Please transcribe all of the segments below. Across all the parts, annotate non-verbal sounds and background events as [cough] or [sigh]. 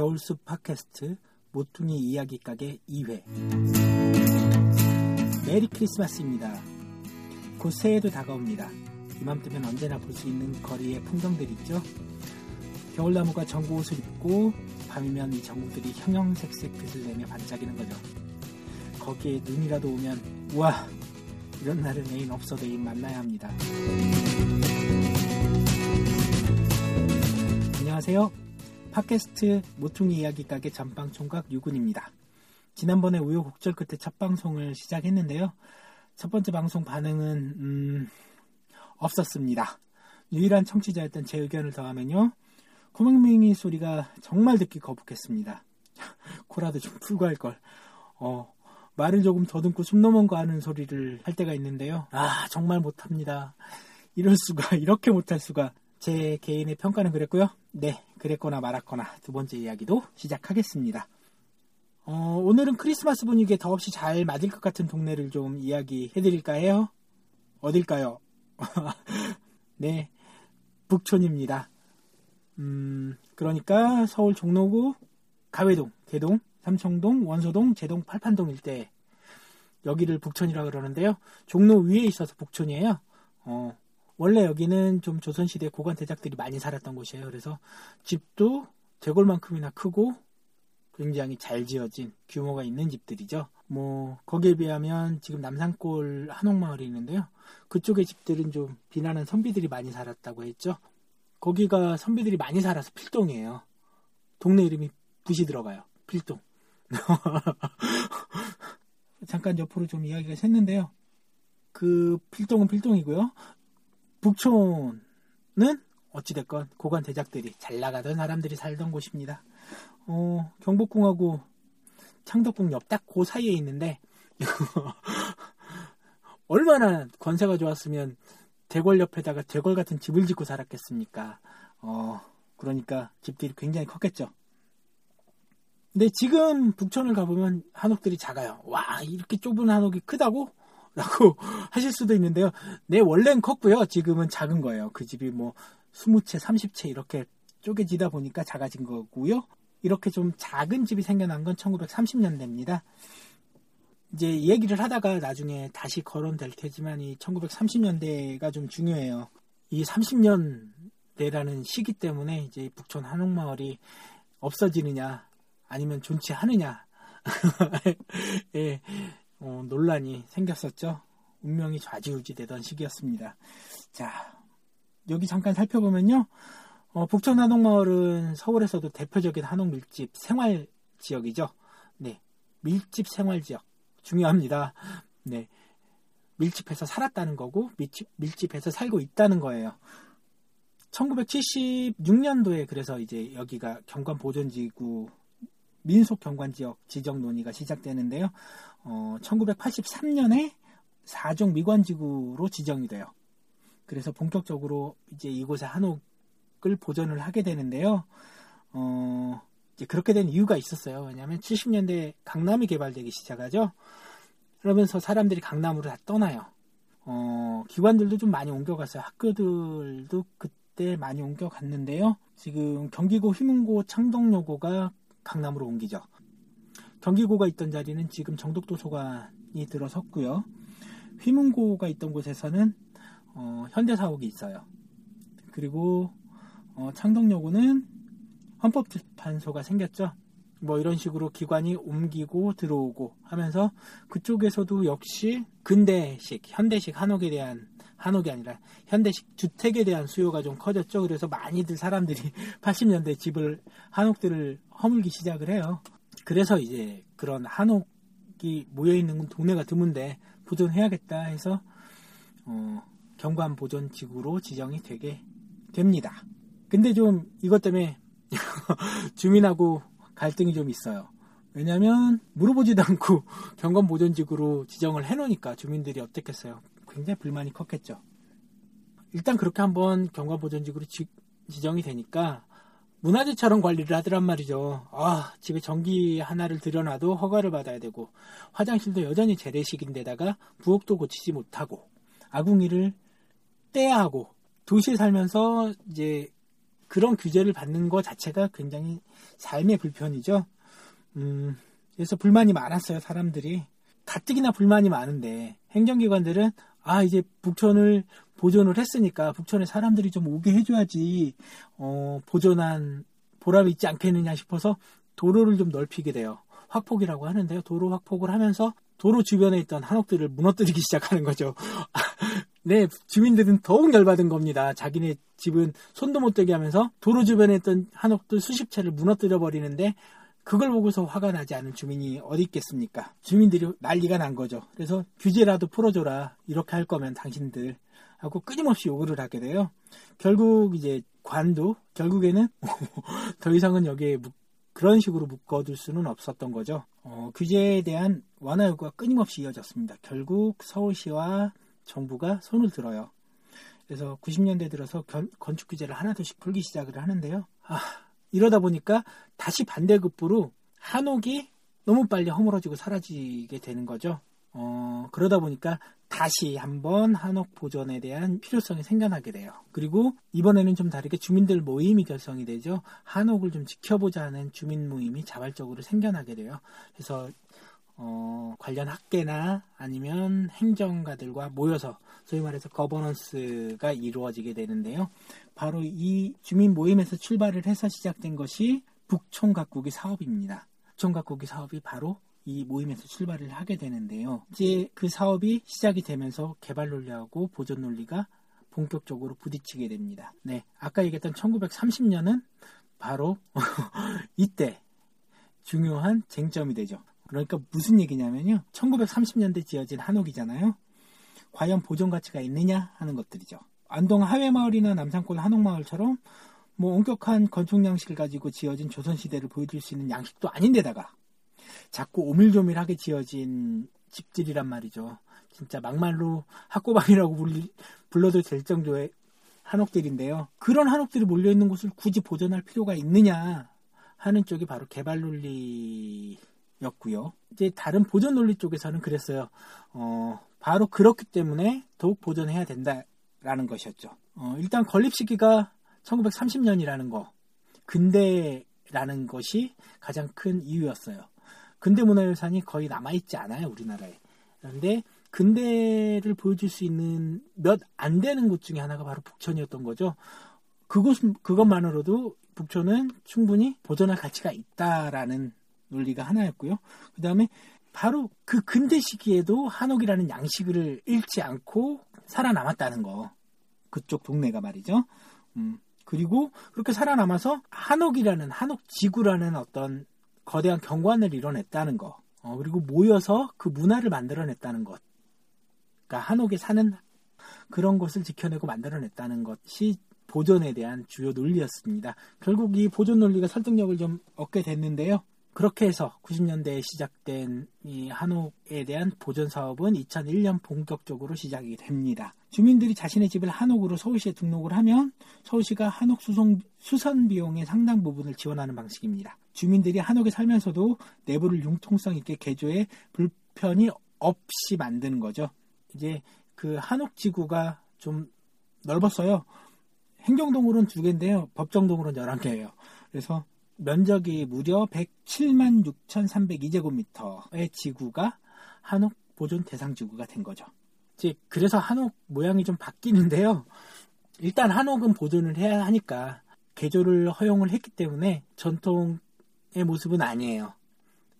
겨울숲 팟캐스트 모퉁이 이야기 가게 2회 메리 크리스마스입니다. 곧 새해도 다가옵니다. 이맘때면 언제나 볼 수 있는 거리의 풍경들 있죠? 겨울나무가 전구 옷을 입고 밤이면 이 전구들이 형형색색 빛을 내며 반짝이는 거죠. 거기에 눈이라도 오면 우와 이런 날은 애인 없어도 애인 만나야 합니다. 안녕하세요. 팟캐스트 모퉁이 이야기 가게 전방 총각 유군입니다. 지난번에 우여곡절 끝에 첫 방송을 시작했는데요. 첫 번째 방송 반응은 음, 없었습니다. 유일한 청취자였던 제 의견을 더하면요. 코맹맹이 소리가 정말 듣기 거북했습니다. [laughs] 코라도 좀 풀고 할 걸. 어, 말을 조금 더듬고 숨거 하는 소리를 할 때가 있는데요. 아 정말 못합니다. 이럴 수가 이렇게 못할 수가 제 개인의 평가는 그랬고요. 네, 그랬거나 말았거나 두 번째 이야기도 시작하겠습니다. 어, 오늘은 크리스마스 분위기에 더없이 잘 맞을 것 같은 동네를 좀 이야기해드릴까 해요. 어딜까요? [laughs] 네, 북촌입니다. 음, 그러니까 서울 종로구 가회동, 대동, 삼청동, 원소동, 제동, 팔판동 일대 여기를 북촌이라 그러는데요. 종로 위에 있어서 북촌이에요. 어, 원래 여기는 좀 조선시대 고관 대작들이 많이 살았던 곳이에요. 그래서 집도 대골만큼이나 크고 굉장히 잘 지어진 규모가 있는 집들이죠. 뭐 거기에 비하면 지금 남산골 한옥마을이 있는데요. 그쪽의 집들은 좀 비난한 선비들이 많이 살았다고 했죠. 거기가 선비들이 많이 살아서 필동이에요. 동네 이름이 붓이 들어가요. 필동. [laughs] 잠깐 옆으로 좀 이야기가 샜는데요. 그 필동은 필동이고요. 북촌은 어찌됐건 고관 대작들이 잘 나가던 사람들이 살던 곳입니다. 어, 경복궁하고 창덕궁 옆 딱 그 사이에 있는데 [laughs] 얼마나 권세가 좋았으면 대궐 옆에다가 대궐 같은 집을 짓고 살았겠습니까? 어, 그러니까 집들이 굉장히 컸겠죠. 근데 지금 북촌을 가보면 한옥들이 작아요. 와, 이렇게 좁은 한옥이 크다고? 라고 [laughs] 하실 수도 있는데요. 네, 원래는 컸고요. 지금은 작은 거예요. 그 집이 뭐 20채, 30채 이렇게 쪼개지다 보니까 작아진 거고요. 이렇게 좀 작은 집이 생겨난 건 1930년대입니다. 이제 얘기를 하다가 나중에 다시 거론될 테지만 이 1930년대가 좀 중요해요. 이 30년대라는 시기 때문에 이제 북촌 한옥마을이 없어지느냐 아니면 존치하느냐 [laughs] 예, 어, 논란이 생겼었죠. 운명이 좌지우지 되던 시기였습니다. 자, 여기 잠깐 살펴보면요. 어, 북촌 한옥마을은 서울에서도 대표적인 한옥 밀집 생활 지역이죠. 네, 밀집 생활 지역 중요합니다. 네, 밀집해서 살았다는 거고 밀집, 밀집해서 살고 있다는 거예요. 1976년도에 그래서 이제 여기가 경관 보존지구 민속 경관 지역 지정 논의가 시작되는데요. 어, 1983년에 4종 미관지구로 지정이 돼요. 그래서 본격적으로 이제 이곳에 한옥을 보존을 하게 되는데요. 어, 이제 그렇게 된 이유가 있었어요. 왜냐하면 70년대 강남이 개발되기 시작하죠. 그러면서 사람들이 강남으로 다 떠나요. 어, 기관들도 좀 많이 옮겨갔어요. 학교들도 그때 많이 옮겨갔는데요. 지금 경기고, 휘문고, 창동여고가 강남으로 옮기죠. 경기고가 있던 자리는 지금 정독도서관이 들어섰고요. 휘문고가 있던 곳에서는 어, 현대사옥이 있어요. 그리고 어, 창동여고는 헌법재판소가 생겼죠. 뭐 이런 식으로 기관이 옮기고 들어오고 하면서 그쪽에서도 역시 근대식, 현대식 한옥에 대한 한옥이 아니라 현대식 주택에 대한 수요가 좀 커졌죠. 그래서 많이들 사람들이 [laughs] 80년대 집을 한옥들을 허물기 시작을 해요. 그래서 이제 그런 한옥이 모여 있는 동네가 드문데 보존해야겠다 해서 어, 경관 보존 지구로 지정이 되게 됩니다. 근데 좀 이것 때문에 [laughs] 주민하고 갈등이 좀 있어요. 왜냐하면 물어보지도 않고 경관 보존 지구로 지정을 해놓으니까 주민들이 어떻겠어요? 굉장히 불만이 컸겠죠. 일단 그렇게 한번 경관 보존 지구로 지, 지정이 되니까 문화재처럼 관리를 하더란 말이죠. 아, 집에 전기 하나를 들여놔도 허가를 받아야 되고, 화장실도 여전히 재래식인데다가 부엌도 고치지 못하고, 아궁이를 떼야 하고, 도시에 살면서 이제 그런 규제를 받는 것 자체가 굉장히 삶의 불편이죠. 음, 그래서 불만이 많았어요, 사람들이. 가뜩이나 불만이 많은데, 행정기관들은, 아, 이제 북촌을 보존을 했으니까 북촌에 사람들이 좀 오게 해줘야지, 어, 보존한 보람이 있지 않겠느냐 싶어서 도로를 좀 넓히게 돼요. 확폭이라고 하는데요. 도로 확폭을 하면서 도로 주변에 있던 한옥들을 무너뜨리기 [laughs] 시작하는 거죠. [laughs] 네, 주민들은 더욱 열받은 겁니다. 자기네 집은 손도 못 대게 하면서 도로 주변에 있던 한옥들 수십 채를 무너뜨려 버리는데 그걸 보고서 화가 나지 않은 주민이 어디 있겠습니까? 주민들이 난리가 난 거죠. 그래서 규제라도 풀어줘라. 이렇게 할 거면 당신들 하고 끊임없이 요구를 하게 돼요. 결국 이제 관도 결국에는 [laughs] 더 이상은 여기에 묵, 그런 식으로 묶어둘 수는 없었던 거죠. 어, 규제에 대한 완화 요구가 끊임없이 이어졌습니다. 결국 서울시와 정부가 손을 들어요. 그래서 90년대 들어서 견, 건축 규제를 하나둘씩 풀기 시작을 하는데요. 아, 이러다 보니까 다시 반대급부로 한옥이 너무 빨리 허물어지고 사라지게 되는 거죠. 어, 그러다 보니까 다시 한번 한옥 보존에 대한 필요성이 생겨나게 돼요. 그리고 이번에는 좀 다르게 주민들 모임이 결성이 되죠. 한옥을 좀 지켜보자 하는 주민 모임이 자발적으로 생겨나게 돼요. 그래서 어, 관련 학계나 아니면 행정가들과 모여서 소위 말해서 거버넌스가 이루어지게 되는데요. 바로 이 주민 모임에서 출발을 해서 시작된 것이 북촌 각국기 사업입니다. 북촌 각국기 사업이 바로 이 모임에서 출발을 하게 되는데요. 이제 그 사업이 시작이 되면서 개발 논리하고 보존 논리가 본격적으로 부딪히게 됩니다. 네, 아까 얘기했던 1930년은 바로 [laughs] 이때 중요한 쟁점이 되죠. 그러니까 무슨 얘기냐면요. 1930년대 지어진 한옥이잖아요. 과연 보존 가치가 있느냐 하는 것들이죠. 안동 하회마을이나 남산골 한옥마을처럼 뭐 엄격한 건축 양식을 가지고 지어진 조선시대를 보여줄 수 있는 양식도 아닌데다가 자꾸 오밀조밀하게 지어진 집들이란 말이죠. 진짜 막말로 학고방이라고 불러도 될 정도의 한옥들인데요. 그런 한옥들이 몰려있는 곳을 굳이 보존할 필요가 있느냐 하는 쪽이 바로 개발 논리였고요. 이제 다른 보존 논리 쪽에서는 그랬어요. 어, 바로 그렇기 때문에 더욱 보존해야 된다라는 것이었죠. 어, 일단 건립 시기가 1930년이라는 거, 근대라는 것이 가장 큰 이유였어요. 근대 문화유산이 거의 남아있지 않아요, 우리나라에. 그런데 근대를 보여줄 수 있는 몇 안 되는 곳 중에 하나가 바로 북촌이었던 거죠. 그곳, 그것만으로도 북촌은 충분히 보존할 가치가 있다라는 논리가 하나였고요. 그 다음에 바로 그 근대 시기에도 한옥이라는 양식을 잃지 않고 살아남았다는 거. 그쪽 동네가 말이죠. 음, 그리고 그렇게 살아남아서 한옥이라는 한옥 지구라는 어떤 거대한 경관을 이뤄냈다는 거. 어, 그리고 모여서 그 문화를 만들어냈다는 것. 그러니까 한옥에 사는 그런 것을 지켜내고 만들어냈다는 것이 보존에 대한 주요 논리였습니다. 결국 이 보존 논리가 설득력을 좀 얻게 됐는데요. 그렇게 해서 90년대에 시작된 이 한옥에 대한 보존 사업은 2001년 본격적으로 시작이 됩니다. 주민들이 자신의 집을 한옥으로 서울시에 등록을 하면 서울시가 한옥 수송, 수선 비용의 상당 부분을 지원하는 방식입니다. 주민들이 한옥에 살면서도 내부를 융통성 있게 개조해 불편이 없이 만드는 거죠. 이제 그 한옥 지구가 좀 넓었어요. 행정동으로는 두 개인데요. 법정동으로는 11개예요. 그래서 면적이 무려 107만 6,302제곱미터의 지구가 한옥 보존 대상 지구가 된 거죠. 이제 그래서 한옥 모양이 좀 바뀌는데요. 일단 한옥은 보존을 해야 하니까 개조를 허용을 했기 때문에 전통의 모습은 아니에요.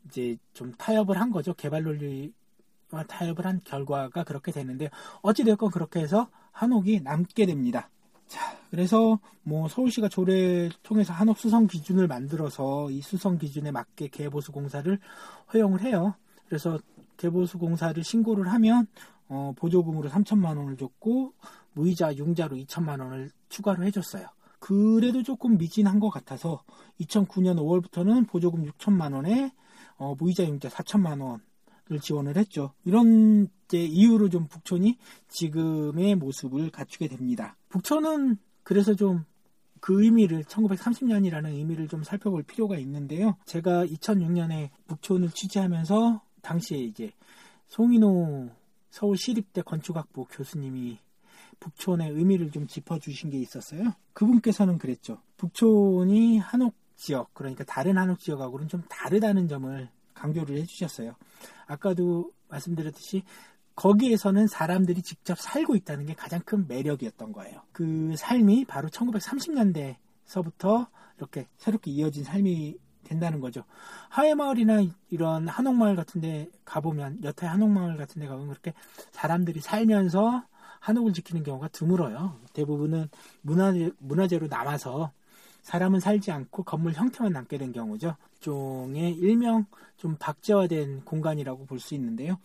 이제 좀 타협을 한 거죠. 개발 논리와 타협을 한 결과가 그렇게 되는데 어찌되었건 그렇게 해서 한옥이 남게 됩니다. 자, 그래서 뭐 서울시가 조례를 통해서 한옥 수성 기준을 만들어서 이 수성 기준에 맞게 개보수 공사를 허용을 해요. 그래서 개보수 공사를 신고를 하면 어, 보조금으로 3천만 원을 줬고 무이자 융자로 2천만 원을 추가로 해줬어요. 그래도 조금 미진한 것 같아서 2009년 5월부터는 보조금 6천만 원에 어, 무이자 융자 4천만 원을 지원을 했죠. 이런 이유로 좀 북촌이 지금의 모습을 갖추게 됩니다. 북촌은 그래서 좀 그 의미를 1930년이라는 의미를 좀 살펴볼 필요가 있는데요. 제가 2006년에 북촌을 취재하면서 당시에 이제 송인호 서울시립대 건축학부 교수님이 북촌의 의미를 좀 짚어주신 게 있었어요. 그분께서는 그랬죠. 북촌이 한옥 지역, 그러니까 다른 한옥 지역하고는 좀 다르다는 점을 강조를 해주셨어요. 아까도 말씀드렸듯이 거기에서는 사람들이 직접 살고 있다는 게 가장 큰 매력이었던 거예요. 그 삶이 바로 1930년대서부터 이렇게 새롭게 이어진 삶이 된다는 거죠. 하회마을이나 이런 한옥마을 같은 데 가보면 여태 한옥마을 같은 데 가보면 그렇게 사람들이 살면서 한옥을 지키는 경우가 드물어요. 대부분은 문화재, 문화재로 남아서 사람은 살지 않고 건물 형태만 남게 된 경우죠. 종의 일명 좀 박제화된 공간이라고 볼 수 있는데요.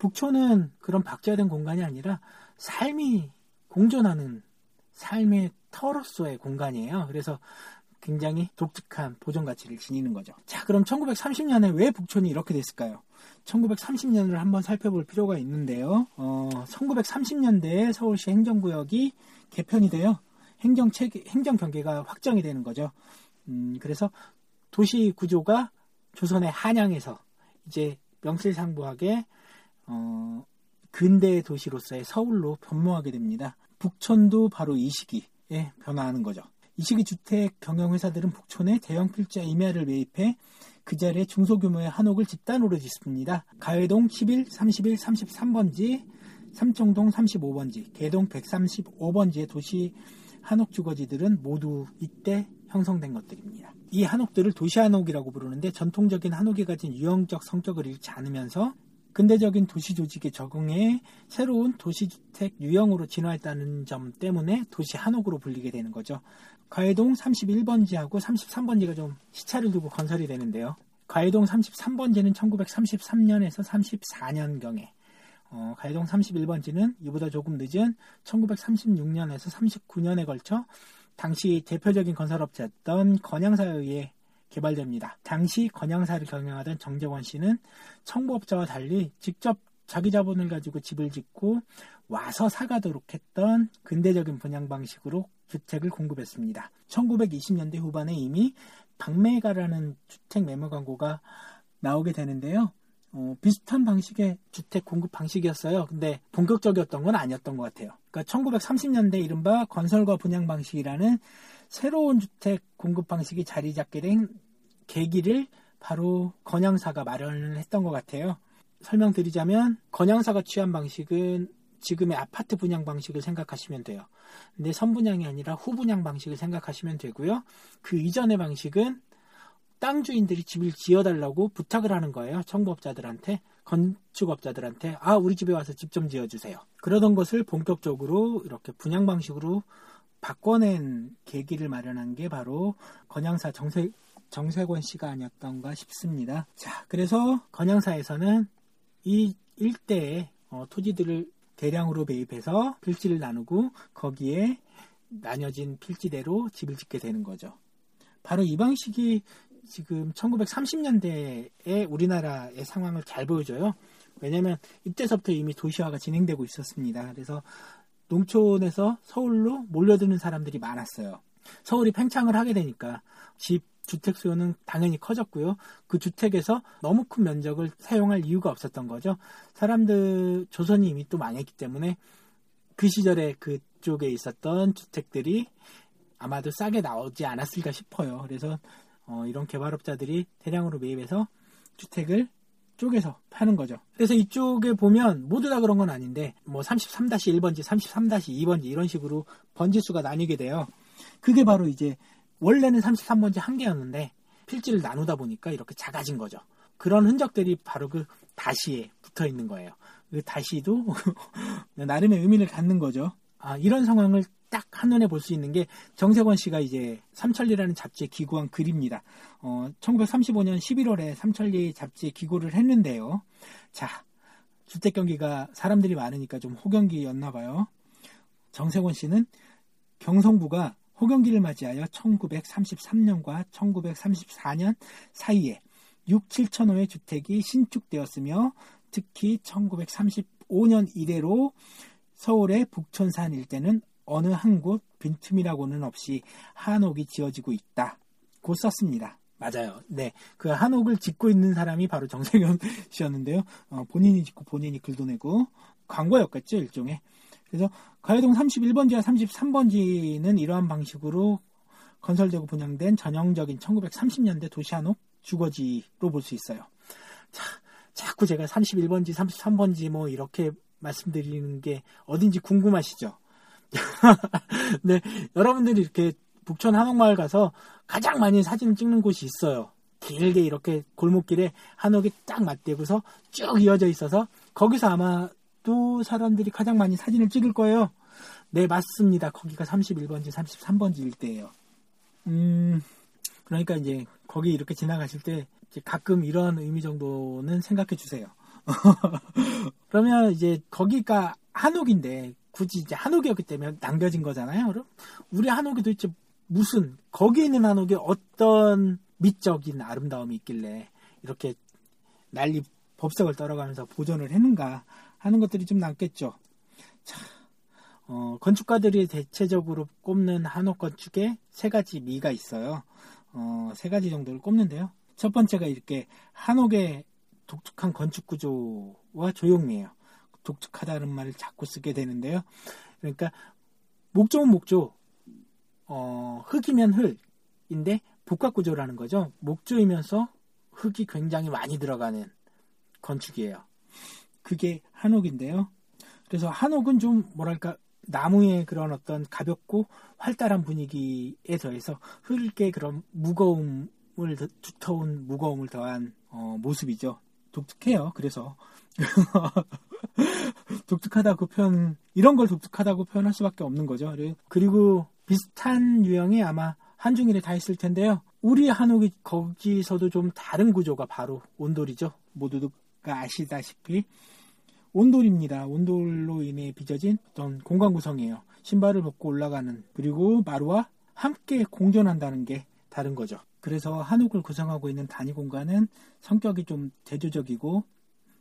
북촌은 그런 박제화된 공간이 아니라 삶이 공존하는 삶의 터로서의 공간이에요. 그래서 굉장히 독특한 보존 가치를 지니는 거죠. 자, 그럼 1930년에 왜 북촌이 이렇게 됐을까요? 1930년을 한번 살펴볼 필요가 있는데요. 어, 1930년대에 서울시 행정구역이 개편이 돼요. 행정 체계, 행정 경계가 확정이 되는 거죠. 음, 그래서 도시 구조가 조선의 한양에서 이제 명실상부하게 어, 근대 도시로서의 서울로 변모하게 됩니다. 북촌도 바로 이 시기에 변화하는 거죠. 이 시기 주택 경영 회사들은 북촌에 대형 필자 임야를 매입해 그 자리에 중소규모의 한옥을 집단으로 짓습니다. 가회동 11, 31, 33번지, 삼청동 35번지, 개동 135번지의 도시 한옥 주거지들은 모두 이때 형성된 것들입니다. 이 한옥들을 도시 한옥이라고 부르는데 전통적인 한옥이 가진 유형적 성격을 잃지 않으면서 근대적인 도시 조직에 적응해 새로운 도시주택 유형으로 진화했다는 점 때문에 도시 한옥으로 불리게 되는 거죠. 가해동 31번지하고 33번지가 좀 시차를 두고 건설이 되는데요. 가해동 33번지는 1933년에서 34년경에 어, 가해동 31번지는 이보다 조금 늦은 1936년에서 39년에 걸쳐 당시 대표적인 건설업체였던 건양사에 의해 개발됩니다. 당시 건양사를 경영하던 정재원 씨는 청부업자와 달리 직접 자기 자본을 가지고 집을 짓고 와서 사가도록 했던 근대적인 분양 방식으로 주택을 공급했습니다. 1920년대 후반에 이미 박매가라는 주택 매매 광고가 나오게 되는데요. 어, 비슷한 방식의 주택 공급 방식이었어요. 근데 본격적이었던 건 아니었던 것 같아요. 그러니까 1930년대 이른바 건설과 분양 방식이라는 새로운 주택 공급 방식이 자리 잡게 된 계기를 바로 건양사가 마련을 했던 것 같아요. 설명드리자면 건양사가 취한 방식은 지금의 아파트 분양 방식을 생각하시면 돼요. 근데 선분양이 아니라 후분양 방식을 생각하시면 되고요. 그 이전의 방식은 땅 주인들이 집을 지어달라고 부탁을 하는 거예요. 청부업자들한테, 건축업자들한테, 아, 우리 집에 와서 집 좀 지어주세요. 그러던 것을 본격적으로 이렇게 분양 방식으로 바꿔낸 계기를 마련한 게 바로 건양사 정세, 정세권 씨가 아니었던가 싶습니다. 자, 그래서 건양사에서는 이 일대의 어, 토지들을 대량으로 매입해서 필지를 나누고 거기에 나뉘어진 필지대로 집을 짓게 되는 거죠. 바로 이 방식이 지금 1930년대에 우리나라의 상황을 잘 보여줘요. 왜냐하면 이때서부터 이미 도시화가 진행되고 있었습니다. 그래서 농촌에서 서울로 몰려드는 사람들이 많았어요. 서울이 팽창을 하게 되니까 집 주택 수요는 당연히 커졌고요. 그 주택에서 너무 큰 면적을 사용할 이유가 없었던 거죠. 사람들 조선이 이미 또 망했기 때문에 그 시절에 그쪽에 있었던 주택들이 아마도 싸게 나오지 않았을까 싶어요. 그래서 어, 이런 개발업자들이 대량으로 매입해서 주택을 쪼개서 파는 거죠. 그래서 이쪽에 보면 모두 다 그런 건 아닌데 뭐 33-1번지, 33-2번지 이런 식으로 번지 수가 나뉘게 돼요. 그게 바로 이제 원래는 33번지 한 개였는데 필지를 나누다 보니까 이렇게 작아진 거죠. 그런 흔적들이 바로 그 다시에 붙어 있는 거예요. 그 다시도 [laughs] 나름의 의미를 갖는 거죠. 아, 이런 상황을 딱 한눈에 볼 수 있는 게 정세권 씨가 이제 삼천리라는 잡지에 기고한 글입니다. 어, 1935년 11월에 삼천리 잡지에 기고를 했는데요. 자, 주택 경기가 사람들이 많으니까 좀 호경기였나 봐요. 정세곤 씨는 경성부가 호경기를 맞이하여 1933년과 1934년 사이에 6, 7천 호의 주택이 신축되었으며 특히 1935년 이래로 서울의 북촌산 일대는 어느 한 곳 빈틈이라고는 없이 한옥이 지어지고 있다. 고 썼습니다. 맞아요. 네. 그 한옥을 짓고 있는 사람이 바로 정세균 [laughs] 씨였는데요. 어, 본인이 짓고 본인이 글도 내고 광고였겠죠, 일종의. 그래서 가요동 31번지와 33번지는 이러한 방식으로 건설되고 분양된 전형적인 1930년대 도시 한옥 주거지로 볼 수 있어요. 자, 자꾸 제가 31번지, 33번지 뭐 이렇게 말씀드리는 게 어딘지 궁금하시죠? [laughs] 네, 여러분들이 이렇게 북촌 한옥마을 가서 가장 많이 사진을 찍는 곳이 있어요. 길게 이렇게 골목길에 한옥이 딱 맞대고서 쭉 이어져 있어서 거기서 아마 또 사람들이 가장 많이 사진을 찍을 거예요. 네, 맞습니다. 거기가 31번지, 33번지 일대예요. 음, 그러니까 이제 거기 이렇게 지나가실 때 가끔 이런 의미 정도는 생각해 주세요. [laughs] 그러면 이제 거기가 한옥인데 굳이 이제 한옥이었기 때문에 남겨진 거잖아요. 그럼 우리 한옥이 도대체 무슨 거기에 있는 한옥에 어떤 미적인 아름다움이 있길래 이렇게 난리 법석을 떨어가면서 보존을 했는가 하는 것들이 좀 남겠죠. 자, 어, 건축가들이 대체적으로 꼽는 한옥 건축에 세 가지 미가 있어요. 어, 세 가지 정도를 꼽는데요. 첫 번째가 이렇게 한옥의 독특한 건축 구조와 조형미예요. 독특하다는 말을 자꾸 쓰게 되는데요. 그러니까 목조는 목조, 어, 흙이면 흙인데 복합 구조라는 거죠. 목조이면서 흙이 굉장히 많이 들어가는 건축이에요. 그게 한옥인데요. 그래서 한옥은 좀 뭐랄까 나무의 그런 어떤 가볍고 활달한 분위기에 더해서 흙의 그런 무거움을 두터운 무거움을 더한 어, 모습이죠. 독특해요. 그래서 [laughs] 독특하다고 표현 이런 걸 독특하다고 표현할 수밖에 없는 거죠. 그리고 비슷한 유형이 아마 한중일에 다 있을 텐데요. 우리 한옥이 거기서도 좀 다른 구조가 바로 온돌이죠. 모두가 아시다시피 온돌입니다. 온돌로 인해 빚어진 어떤 공간 구성이에요. 신발을 벗고 올라가는 그리고 마루와 함께 공존한다는 게 다른 거죠. 그래서 한옥을 구성하고 있는 단위 공간은 성격이 좀 대조적이고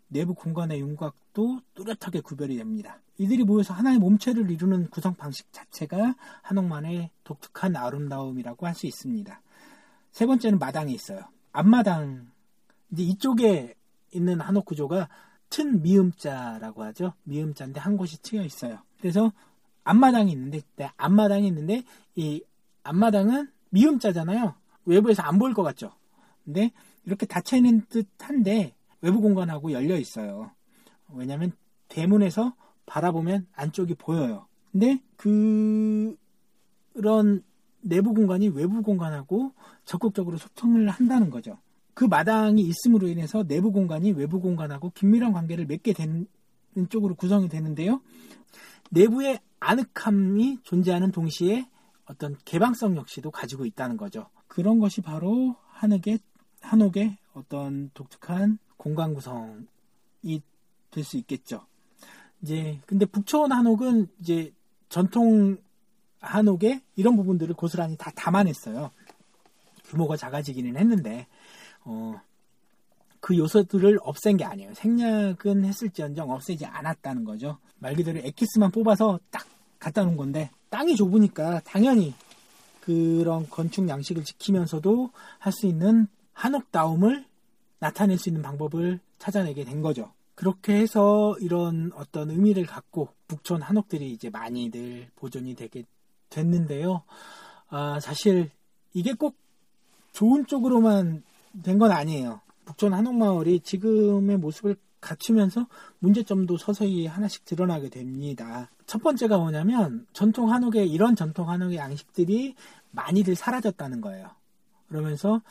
내부 공간의 윤곽도 뚜렷하게 구별이 됩니다. 이들이 모여서 하나의 몸체를 이루는 구성 방식 자체가 한옥만의 독특한 아름다움이라고 할 수 있습니다. 세 번째는 마당에 있어요. 앞마당 이제 이쪽에 있는 한옥 구조가 튼 미음자라고 하죠. 미음자인데 한 곳이 트여 있어요. 그래서 앞마당이 있는데 네, 앞마당이 있는데 이 앞마당은 미음자잖아요. 외부에서 안 보일 것 같죠. 근데 이렇게 닫혀 있는 듯한데 외부 공간하고 열려 있어요. 왜냐하면 대문에서 바라보면 안쪽이 보여요. 근데 그 그런 내부 공간이 외부 공간하고 적극적으로 소통을 한다는 거죠. 그 마당이 있음으로 인해서 내부 공간이 외부 공간하고 긴밀한 관계를 맺게 되는 쪽으로 구성이 되는데요. 내부의 아늑함이 존재하는 동시에 어떤 개방성 역시도 가지고 있다는 거죠. 그런 것이 바로 한옥의 한옥의 어떤 독특한 공간 구성이 될 수 있겠죠. 이제 근데 북촌 한옥은 이제 전통 한옥의 이런 부분들을 고스란히 다 담아냈어요. 규모가 작아지기는 했는데 어, 그 요소들을 없앤 게 아니에요. 생략은 했을지언정 없애지 않았다는 거죠. 말 그대로 엑기스만 뽑아서 딱 갖다 놓은 건데 땅이 좁으니까 당연히 그런 건축 양식을 지키면서도 할 수 있는 한옥다움을 나타낼 수 있는 방법을 찾아내게 된 거죠. 그렇게 해서 이런 어떤 의미를 갖고 북촌 한옥들이 이제 많이들 보존이 되게 됐는데요. 아, 사실 이게 꼭 좋은 쪽으로만 된 건 아니에요. 북촌 한옥마을이 지금의 모습을 갖추면서 문제점도 서서히 하나씩 드러나게 됩니다. 첫 번째가 뭐냐면 전통 한옥의 이런 전통 한옥의 양식들이 많이들 사라졌다는 거예요. 그러면서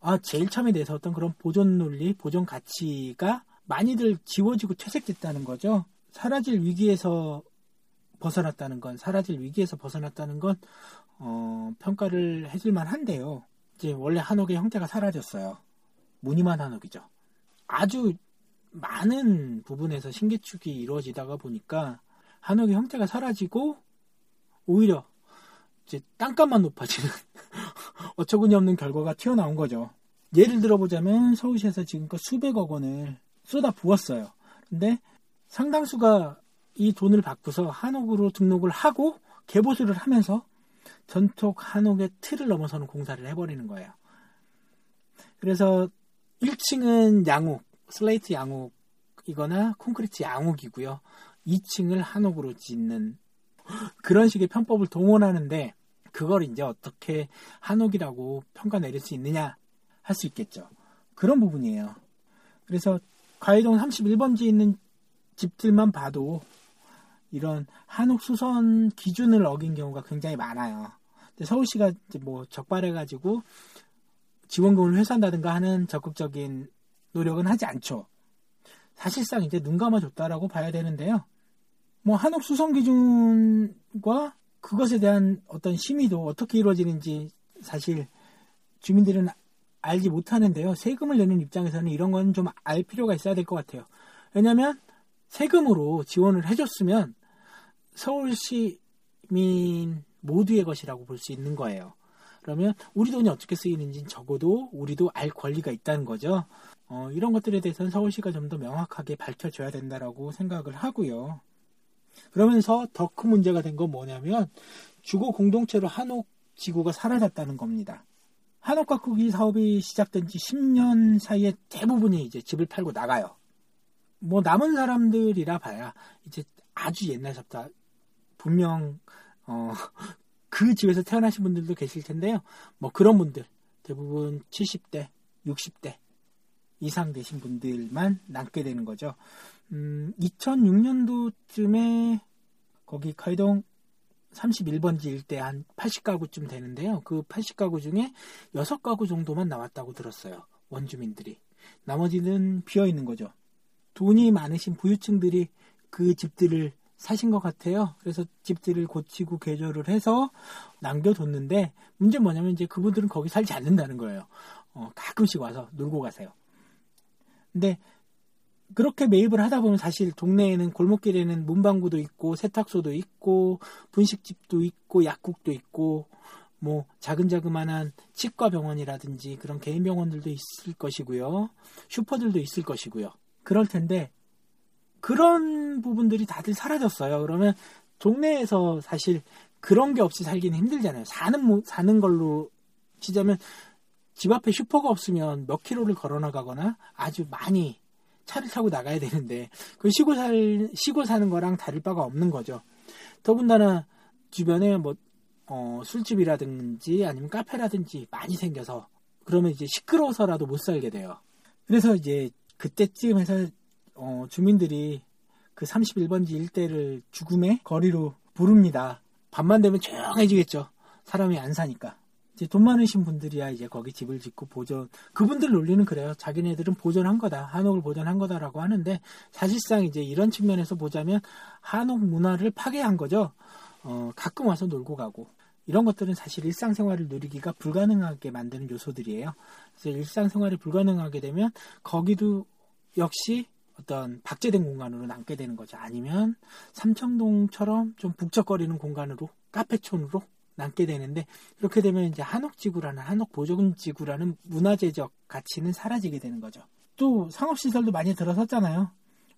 아, 제일 처음에 내세웠던 그런 보존 논리, 보존 가치가 많이들 지워지고 퇴색됐다는 거죠. 사라질 위기에서 벗어났다는 건, 사라질 위기에서 벗어났다는 건, 어, 평가를 해줄만 한데요. 이제 원래 한옥의 형태가 사라졌어요. 무늬만 한옥이죠. 아주 많은 부분에서 신개축이 이루어지다가 보니까 한옥의 형태가 사라지고 오히려 이제 땅값만 높아지는 [laughs] 어처구니 없는 결과가 튀어나온 거죠. 예를 들어보자면 서울시에서 지금껏 수백억 원을 쏟아 부었어요. 근데 상당수가 이 돈을 받고서 한옥으로 등록을 하고 개보수를 하면서 전통 한옥의 틀을 넘어서는 공사를 해버리는 거예요. 그래서 1층은 양옥, 슬레이트 양옥이거나 콘크리트 양옥이고요. 2층을 한옥으로 짓는 그런 식의 편법을 동원하는데 그걸 이제 어떻게 한옥이라고 평가 내릴 수 있느냐 할 수 있겠죠. 그런 부분이에요. 그래서 가해동 31번지에 있는 집들만 봐도 이런 한옥 수선 기준을 어긴 경우가 굉장히 많아요. 서울시가 뭐 적발해가지고 지원금을 회수한다든가 하는 적극적인 노력은 하지 않죠. 사실상 이제 눈 감아줬다라고 봐야 되는데요. 뭐 한옥 수선 기준과 그것에 대한 어떤 심의도 어떻게 이루어지는지 사실 주민들은 알지 못하는데요. 세금을 내는 입장에서는 이런 건 좀 알 필요가 있어야 될 것 같아요. 왜냐하면 세금으로 지원을 해줬으면 서울 시 민 모두의 것이라고 볼 수 있는 거예요. 그러면 우리 돈이 어떻게 쓰이는지 적어도 우리도 알 권리가 있다는 거죠. 어, 이런 것들에 대해서는 서울시가 좀 더 명확하게 밝혀줘야 된다라고 생각을 하고요. 그러면서 더 큰 문제가 된 건 뭐냐면 주거 공동체로 한옥 지구가 사라졌다는 겁니다. 한옥 가꾸기 사업이 시작된 지 10년 사이에 대부분이 이제 집을 팔고 나가요. 뭐 남은 사람들이라 봐야 이제 아주 옛날부터 분명 어, [laughs] 그 집에서 태어나신 분들도 계실 텐데요. 뭐 그런 분들 대부분 70대, 60대 이상 되신 분들만 남게 되는 거죠. 음, 2006년도쯤에 거기 카이동 31번지 일대 한 80가구쯤 되는데요. 그 80가구 중에 6가구 정도만 나왔다고 들었어요. 원주민들이. 나머지는 비어 있는 거죠. 돈이 많으신 부유층들이 그 집들을 사신 것 같아요. 그래서 집들을 고치고 개조를 해서 남겨뒀는데 문제는 뭐냐면 이제 그분들은 거기 살지 않는다는 거예요. 어, 가끔씩 와서 놀고 가세요. 근데 그렇게 매입을 하다 보면 사실 동네에는 골목길에는 문방구도 있고 세탁소도 있고 분식집도 있고 약국도 있고 뭐 자근자그만한 치과 병원이라든지 그런 개인 병원들도 있을 것이고요. 슈퍼들도 있을 것이고요. 그럴 텐데 그런 부분들이 다들 사라졌어요. 그러면 동네에서 사실 그런 게 없이 살기는 힘들잖아요. 사는 사는 걸로 치자면 집 앞에 슈퍼가 없으면 몇 킬로를 걸어 나가거나 아주 많이 차를 타고 나가야 되는데 그 시골 살 시골 사는 거랑 다를 바가 없는 거죠. 더군다나 주변에 뭐 어, 술집이라든지 아니면 카페라든지 많이 생겨서 그러면 이제 시끄러워서라도 못 살게 돼요. 그래서 이제 그때쯤 해서 어, 주민들이 그 31번지 일대를 죽음의 거리로 부릅니다. 밤만 되면 조용해지겠죠. 사람이 안 사니까. 이제 돈 많으신 분들이야 이제 거기 집을 짓고 보존 그분들 논리는 그래요. 자기네들은 보존한 거다. 한옥을 보존한 거다라고 하는데 사실상 이제 이런 측면에서 보자면 한옥 문화를 파괴한 거죠. 어, 가끔 와서 놀고 가고 이런 것들은 사실 일상생활을 누리기가 불가능하게 만드는 요소들이에요. 그래서 일상생활이 불가능하게 되면 거기도 역시 어떤 박제된 공간으로 남게 되는 거죠. 아니면 삼청동처럼 좀 북적거리는 공간으로 카페촌으로 남게 되는데 이렇게 되면 이제 한옥지구라는 한옥보존지구라는 문화재적 가치는 사라지게 되는 거죠. 또 상업시설도 많이 들어섰잖아요.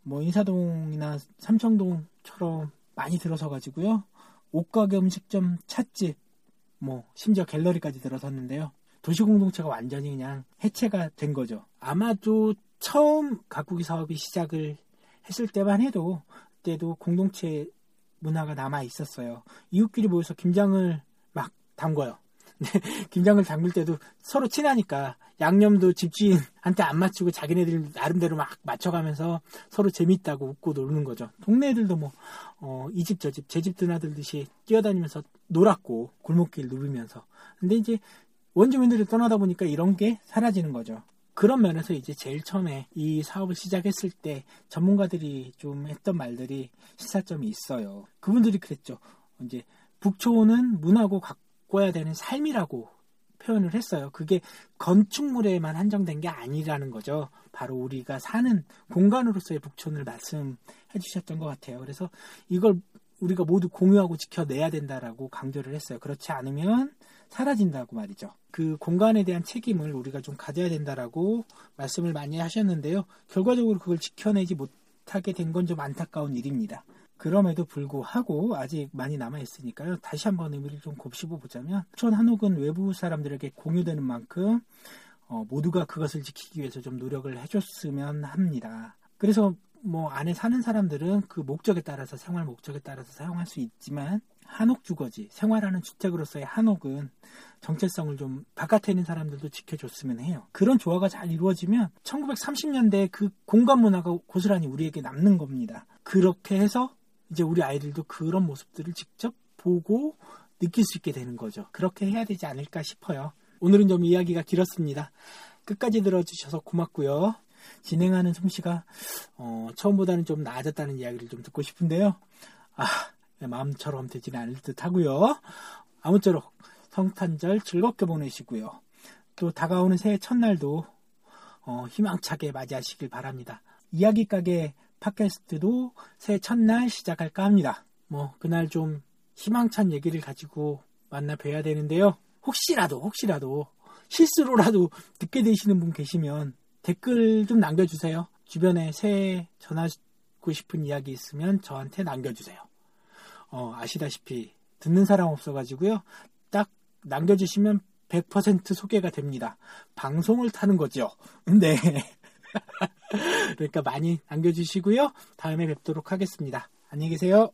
뭐 인사동이나 삼청동처럼 많이 들어서 가지고요. 옷가게 음식점, 찻집, 뭐 심지어 갤러리까지 들어섰는데요. 도시공동체가 완전히 그냥 해체가 된 거죠. 아마도 처음 가꾸기 사업이 시작을 했을 때만 해도 그때도 공동체 문화가 남아 있었어요. 이웃끼리 모여서 김장을 막 담궈요. [laughs] 김장을 담글 때도 서로 친하니까 양념도 집주인한테 안 맞추고 자기네들 나름대로 막 맞춰가면서 서로 재밌다고 웃고 노는 거죠. 동네 애들도 뭐, 어, 이 집 저 집, 제 집 드나들듯이 뛰어다니면서 놀았고, 골목길 누비면서. 근데 이제 원주민들이 떠나다 보니까 이런 게 사라지는 거죠. 그런 면에서 이제 제일 처음에 이 사업을 시작했을 때 전문가들이 좀 했던 말들이 시사점이 있어요. 그분들이 그랬죠. 이제 북초는 문하고 가꿔야 되는 삶이라고 표현을 했어요. 그게 건축물에만 한정된 게 아니라는 거죠. 바로 우리가 사는 공간으로서의 북촌을 말씀해 주셨던 것 같아요. 그래서 이걸 우리가 모두 공유하고 지켜내야 된다라고 강조를 했어요. 그렇지 않으면 사라진다고 말이죠. 그 공간에 대한 책임을 우리가 좀 가져야 된다라고 말씀을 많이 하셨는데요. 결과적으로 그걸 지켜내지 못하게 된 건 좀 안타까운 일입니다. 그럼에도 불구하고 아직 많이 남아 있으니까요. 다시 한번 의미를 좀 곱씹어 보자면 촌 한옥은 외부 사람들에게 공유되는 만큼 어, 모두가 그것을 지키기 위해서 좀 노력을 해줬으면 합니다. 그래서 뭐 안에 사는 사람들은 그 목적에 따라서 생활 목적에 따라서 사용할 수 있지만 한옥 주거지 생활하는 주택으로서의 한옥은 정체성을 좀 바깥에 있는 사람들도 지켜줬으면 해요. 그런 조화가 잘 이루어지면 1930년대 그 공간 문화가 고스란히 우리에게 남는 겁니다. 그렇게 해서 이제 우리 아이들도 그런 모습들을 직접 보고 느낄 수 있게 되는 거죠. 그렇게 해야 되지 않을까 싶어요. 오늘은 좀 이야기가 길었습니다. 끝까지 들어주셔서 고맙고요. 진행하는 솜씨가 어, 처음보다는 좀 나아졌다는 이야기를 좀 듣고 싶은데요. 아, 마음처럼 되지는 않을 듯 하고요. 아무쪼록 성탄절 즐겁게 보내시고요. 또 다가오는 새해 첫날도 어, 희망차게 맞이하시길 바랍니다. 이야기 가게 팟캐스트도 새해 첫날 시작할까 합니다. 뭐 그날 좀 희망찬 얘기를 가지고 만나 뵈야 되는데요. 혹시라도 혹시라도 실수로라도 듣게 되시는 분 계시면 댓글 좀 남겨주세요. 주변에 새해 전하고 싶은 이야기 있으면 저한테 남겨주세요. 어, 아시다시피 듣는 사람 없어가지고요. 딱 남겨주시면 100% 소개가 됩니다. 방송을 타는 거죠. [laughs] 네. 그러니까 많이 남겨주시고요. 다음에 뵙도록 하겠습니다. 안녕히 계세요.